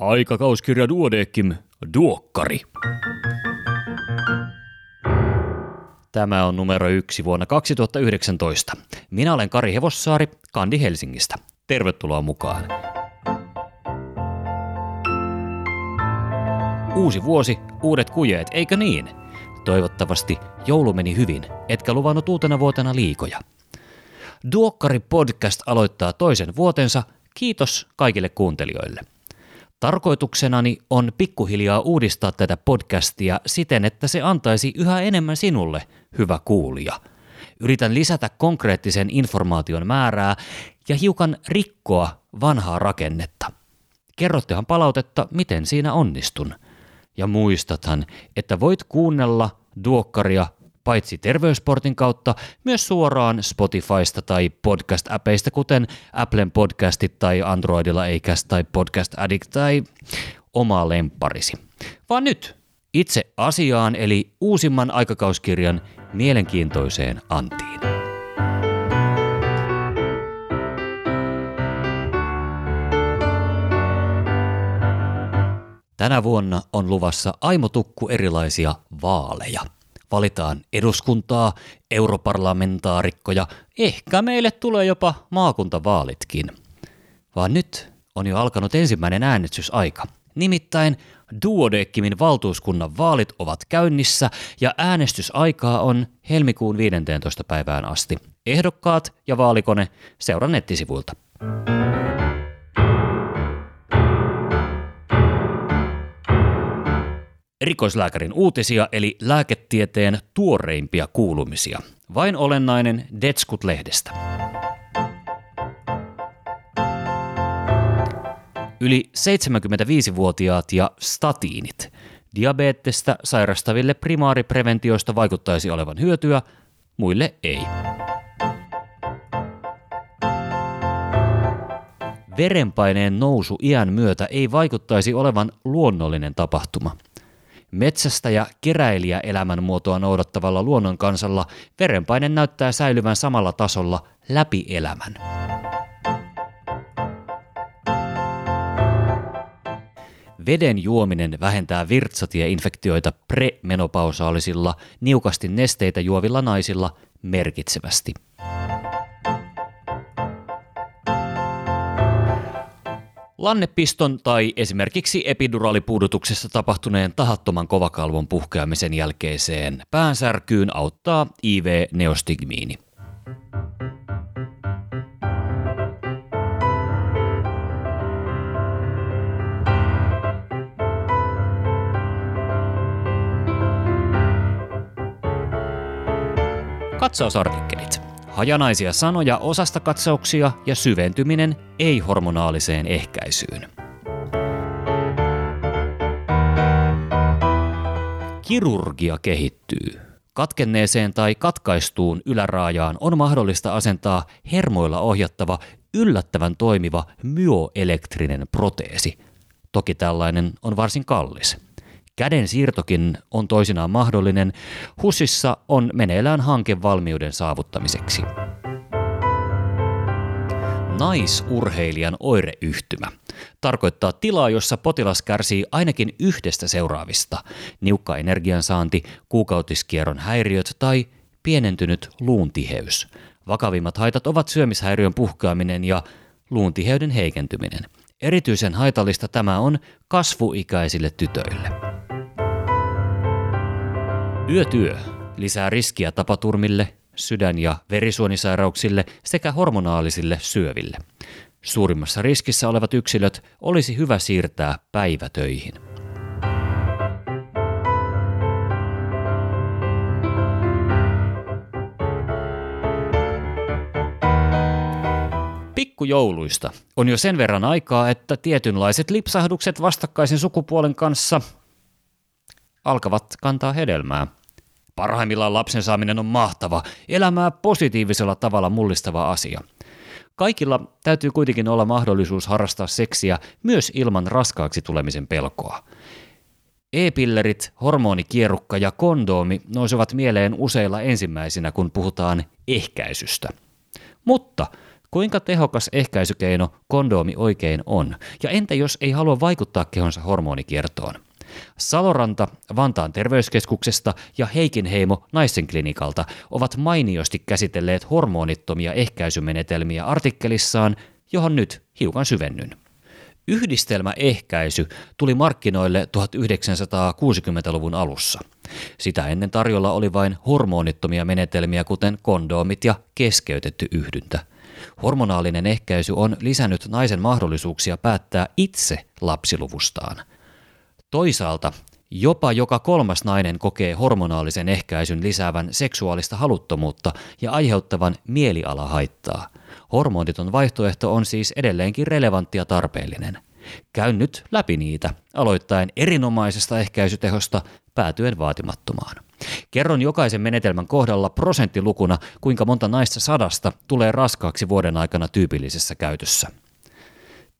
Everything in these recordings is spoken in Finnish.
Aikakauskirja Duodekim, Duokkari. Tämä on numero yksi vuonna 2019. Minä olen Kari Hevossaari, Kandi Helsingistä. Tervetuloa mukaan. Uusi vuosi, uudet kujeet, eikö niin? Toivottavasti joulu meni hyvin, etkä luvannut uutena vuotena liikoja. Duokkari podcast aloittaa toisen vuotensa. Kiitos kaikille kuuntelijoille. Tarkoituksenani on pikkuhiljaa uudistaa tätä podcastia siten, että se antaisi yhä enemmän sinulle, hyvä kuulija. Yritän lisätä konkreettisen informaation määrää ja hiukan rikkoa vanhaa rakennetta. Kerrottehan palautetta, miten siinä onnistun. Ja muistathan, että voit kuunnella Duokkaria paitsi terveysportin kautta, myös suoraan Spotifysta tai podcast-äpeistä, kuten Applen podcastit tai Androidilla eikäs tai Podcast Addict tai oma lempparisi. Vaan nyt itse asiaan eli uusimman aikakauskirjan mielenkiintoiseen antiin. Tänä vuonna on luvassa aimotukku erilaisia vaaleja – valitaan eduskuntaa, europarlamentaarikkoja, ehkä meille tulee jopa maakuntavaalitkin. Vaan nyt on jo alkanut ensimmäinen äänestysaika. Nimittäin Duodeckimin valtuuskunnan vaalit ovat käynnissä ja äänestysaikaa on helmikuun 15. päivään asti. Ehdokkaat ja vaalikone seuraa nettisivuilta. Erikoislääkärin uutisia eli lääketieteen tuoreimpia kuulumisia. Vain olennainen Detskut-lehdestä. Yli 75-vuotiaat ja statiinit. Diabetesta sairastaville primaaripreventioista vaikuttaisi olevan hyötyä, muille ei. Verenpaineen nousu iän myötä ei vaikuttaisi olevan luonnollinen tapahtuma – Metsästä ja keräilijä elämänmuotoa noudattavalla luonnonkansalla verenpaine näyttää säilyvän samalla tasolla läpi elämän. Veden juominen vähentää virtsatieinfektioita premenopausaalisilla, niukasti nesteitä juovilla naisilla merkitsevästi. Lannepiston tai esimerkiksi epiduraalipuudutuksessa tapahtuneen tahattoman kovakalvon puhkeamisen jälkeiseen päänsärkyyn auttaa IV-neostigmiini. Katsausartikkelit. Hajanaisia sanoja, osasta katsauksia ja syventyminen ei-hormonaaliseen ehkäisyyn. Kirurgia kehittyy. Katkenneeseen tai katkaistuun yläraajaan on mahdollista asentaa hermoilla ohjattava yllättävän toimiva myoelektrinen proteesi. Toki tällainen on varsin kallis. Käden siirtokin on toisinaan mahdollinen. HUSissa on meneillään hanke valmiuden saavuttamiseksi. Naisurheilijan oireyhtymä tarkoittaa tilaa, jossa potilas kärsii ainakin yhdestä seuraavista. Niukka energiansaanti, kuukautiskierron häiriöt tai pienentynyt luuntiheys. Vakavimmat haitat ovat syömishäiriön puhkeaminen ja luuntiheyden heikentyminen. Erityisen haitallista tämä on kasvuikäisille tytöille. Yötyö lisää riskiä tapaturmille, sydän- ja verisuonisairauksille sekä hormonaalisille syöville. Suurimmassa riskissä olevat yksilöt olisi hyvä siirtää päivätöihin. Pikkujouluista on jo sen verran aikaa, että tietynlaiset lipsahdukset vastakkaisen sukupuolen kanssa alkavat kantaa hedelmää – Parhaimmillaan lapsen saaminen on mahtava, elämää positiivisella tavalla mullistava asia. Kaikilla täytyy kuitenkin olla mahdollisuus harrastaa seksiä myös ilman raskaaksi tulemisen pelkoa. E-pillerit, hormonikierukka ja kondoomi nousevat mieleen useilla ensimmäisinä, kun puhutaan ehkäisystä. Mutta Kuinka tehokas ehkäisykeino kondoomi oikein on? Ja entä jos ei halua vaikuttaa kehonsa hormonikiertoon? Saloranta Vantaan terveyskeskuksesta ja Heikinheimo Naisten klinikalta ovat mainiosti käsitelleet hormonittomia ehkäisymenetelmiä artikkelissaan, johon nyt hiukan syvennyn. Yhdistelmäehkäisy tuli markkinoille 1960-luvun alussa. Sitä ennen tarjolla oli vain hormonittomia menetelmiä, kuten kondoomit ja keskeytetty yhdyntä. Hormonaalinen ehkäisy on lisännyt naisen mahdollisuuksia päättää itse lapsiluvustaan. Toisaalta jopa joka kolmas nainen kokee hormonaalisen ehkäisyn lisäävän seksuaalista haluttomuutta ja aiheuttavan mielialahaittaa – Hormoniton vaihtoehto on siis edelleenkin relevantti ja tarpeellinen. Käyn nyt läpi niitä, aloittaen erinomaisesta ehkäisytehosta päätyen vaatimattomaan. Kerron jokaisen menetelmän kohdalla prosenttilukuna, kuinka monta naista sadasta tulee raskaaksi vuoden aikana tyypillisessä käytössä.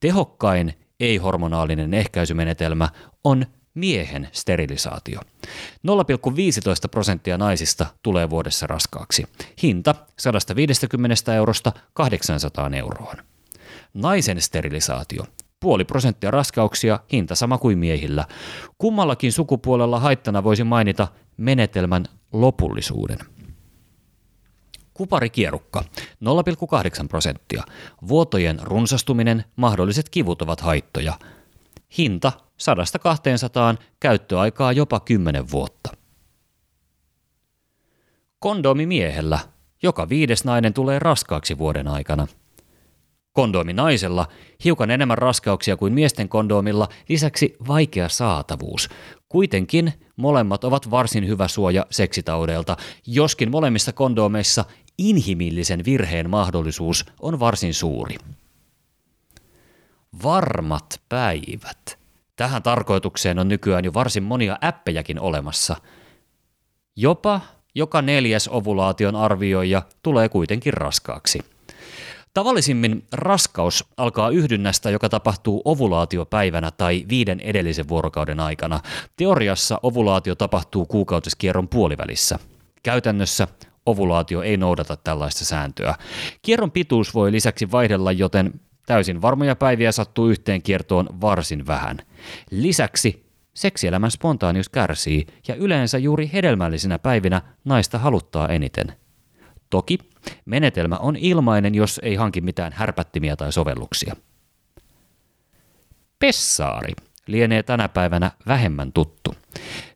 Tehokkain ei-hormonaalinen ehkäisymenetelmä on miehen sterilisaatio. 0,15 prosenttia naisista tulee vuodessa raskaaksi. Hinta 150 eurosta 800 euroon. Naisen sterilisaatio. Puoli prosenttia raskauksia, hinta sama kuin miehillä. Kummallakin sukupuolella haittana voisi mainita menetelmän lopullisuuden. Kuparikierukka 0,8 prosenttia. Vuotojen runsastuminen, mahdolliset kivut ovat haittoja. Hinta 100-200 käyttöaikaa jopa 10 vuotta. Kondomi miehellä. Joka viides nainen tulee raskaaksi vuoden aikana. Kondomi naisella. Hiukan enemmän raskauksia kuin miesten kondomilla, lisäksi vaikea saatavuus. Kuitenkin molemmat ovat varsin hyvä suoja seksitaudeilta, joskin molemmissa kondomeissa inhimillisen virheen mahdollisuus on varsin suuri. Varmat päivät. Tähän tarkoitukseen on nykyään jo varsin monia appejakin olemassa. Jopa joka neljäs ovulaation arvioija tulee kuitenkin raskaaksi. Tavallisimmin raskaus alkaa yhdynnästä, joka tapahtuu ovulaatiopäivänä tai viiden edellisen vuorokauden aikana. Teoriassa ovulaatio tapahtuu kuukautiskierron puolivälissä. Käytännössä ovulaatio ei noudata tällaista sääntöä. Kierron pituus voi lisäksi vaihdella, joten Täysin varmoja päiviä sattuu yhteen kiertoon varsin vähän. Lisäksi seksielämän spontaanius kärsii ja yleensä juuri hedelmällisinä päivinä naista haluttaa eniten. Toki menetelmä on ilmainen, jos ei hanki mitään härpättimiä tai sovelluksia. Pessaari lienee tänä päivänä vähemmän tuttu.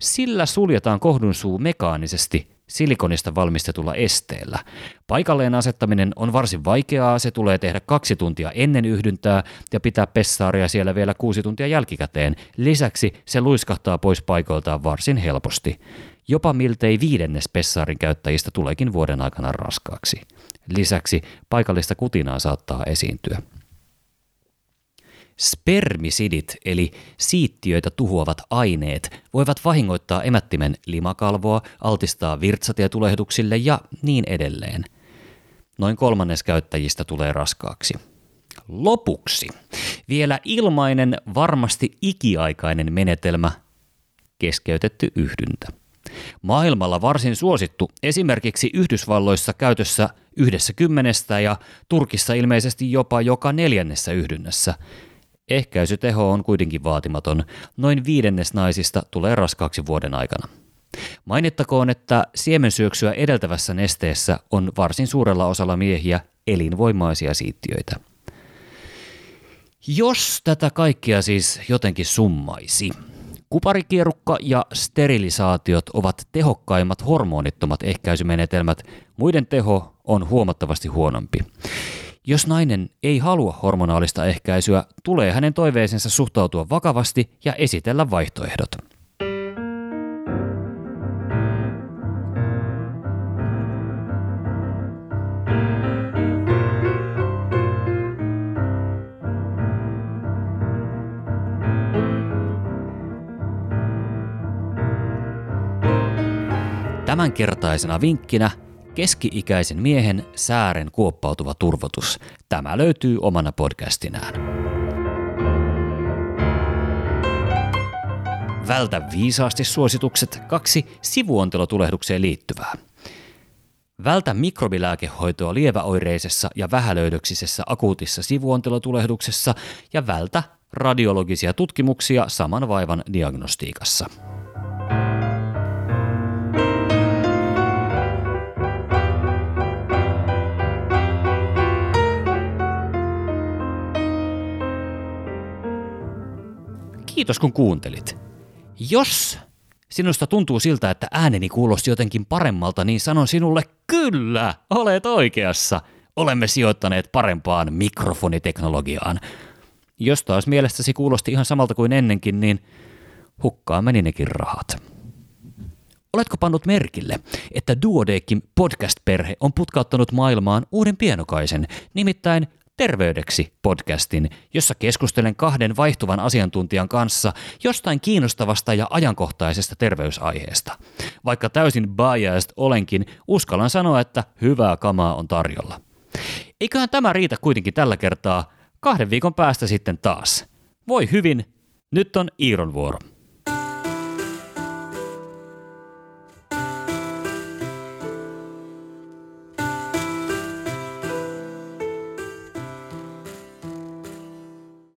Sillä suljetaan kohdunsuu mekaanisesti silikonista valmistetulla esteellä. Paikalleen asettaminen on varsin vaikeaa, se tulee tehdä kaksi tuntia ennen yhdyntää ja pitää pessaaria siellä vielä kuusi tuntia jälkikäteen. Lisäksi se luiskahtaa pois paikoiltaan varsin helposti. Jopa miltei viidennes pessaarin käyttäjistä tuleekin vuoden aikana raskaaksi. Lisäksi paikallista kutinaa saattaa esiintyä. Spermisidit eli siittiöitä tuhoavat aineet voivat vahingoittaa emättimen limakalvoa, altistaa virtsatietulehduksille ja niin edelleen. Noin kolmannes käyttäjistä tulee raskaaksi. Lopuksi vielä ilmainen, varmasti ikiaikainen menetelmä, keskeytetty yhdyntä. Maailmalla varsin suosittu, esimerkiksi Yhdysvalloissa käytössä yhdessä kymmenestä ja Turkissa ilmeisesti jopa joka neljännessä yhdynnässä – Ehkäisyteho on kuitenkin vaatimaton. Noin viidennes naisista tulee raskaaksi vuoden aikana. Mainittakoon, että siemensyöksyä edeltävässä nesteessä on varsin suurella osalla miehiä elinvoimaisia siittiöitä. Jos tätä kaikkea siis jotenkin summaisi, kuparikierukka ja sterilisaatiot ovat tehokkaimmat hormonittomat ehkäisymenetelmät, muiden teho on huomattavasti huonompi. Jos nainen ei halua hormonaalista ehkäisyä, tulee hänen toiveeseensa suhtautua vakavasti ja esitellä vaihtoehdot. Tämänkertaisena vinkkinä keski-ikäisen miehen säären kuoppautuva turvotus. Tämä löytyy omana podcastinään. Vältä viisaasti suositukset kaksi sivuontelotulehdukseen liittyvää. Vältä mikrobilääkehoitoa lieväoireisessa ja vähälöydöksisessä akuutissa sivuontelotulehduksessa ja vältä radiologisia tutkimuksia saman vaivan diagnostiikassa. Kiitos kun kuuntelit. Jos sinusta tuntuu siltä, että ääneni kuulosti jotenkin paremmalta, niin sanon sinulle kyllä, olet oikeassa. Olemme sijoittaneet parempaan mikrofoniteknologiaan. Jos taas mielestäsi kuulosti ihan samalta kuin ennenkin, niin hukkaa meni nekin rahat. Oletko pannut merkille, että Duodekin podcast-perhe on putkauttanut maailmaan uuden pienokaisen, nimittäin Terveydeksi podcastin, jossa keskustelen kahden vaihtuvan asiantuntijan kanssa jostain kiinnostavasta ja ajankohtaisesta terveysaiheesta. Vaikka täysin biased olenkin, uskallan sanoa, että hyvää kamaa on tarjolla. Eiköhän tämä riitä kuitenkin tällä kertaa, kahden viikon päästä sitten taas. Voi hyvin, nyt on Iiron vuoro.